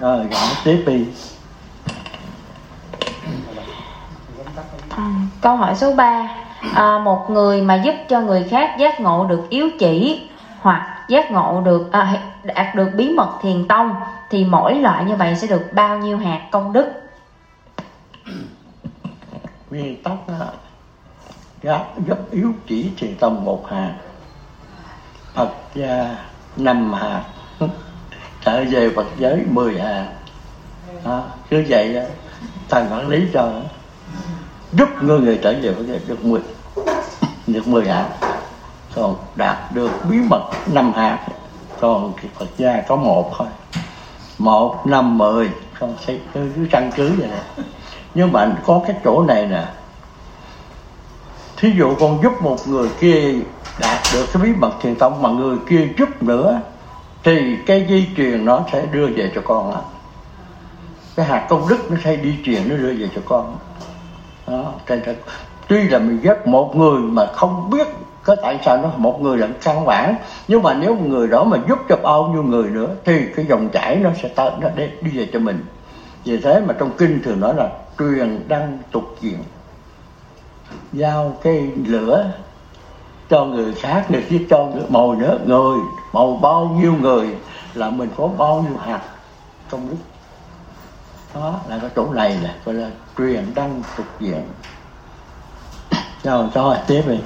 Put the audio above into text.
rồi gõ tiếp đi. À, câu hỏi số 3 à, Một người mà giúp cho người khác giác ngộ được yếu chỉ Hoặc giác ngộ được à, đạt được bí mật thiền tông Thì mỗi loại như vậy sẽ được bao nhiêu hạt công đức? Nguyên tắc đó giúp yếu chỉ thiền tông một hạt phật gia năm hạt trở về phật giới mười hà. Đó. cứ vậy đó, thằng quản lý cho giúp người người trở về phật giới được mười được mười hạ, còn đạt được bí mật năm hạ, còn phật gia có một thôi. Một năm mười không xây cứ cứ căn cứ vậy nè. Nhưng mà có cái chỗ này nè. Thí dụ con giúp một người kia đạt được cái bí mật thiền tông mà người kia giúp nữa thì cái di truyền nó sẽ đưa về cho con á. Cái hạt công đức nó sẽ đi truyền nó đưa về cho con đó thành ra tuy là mình giúp một người mà không biết có tại sao nó một người là căn bản nhưng mà nếu một người đó mà giúp cho bao nhiêu người nữa thì cái dòng chảy nó sẽ tới nó đi, đi về cho mình. Vì thế mà trong kinh thường nói là truyền đăng tục diện giao cái lửa cho người khác để giết cho người mồi nữa người bao bao nhiêu người là mình có bao nhiêu hạt công đức đó là cái chỗ này là, gọi là truyền đăng phục diện rồi, cho tiếp đi.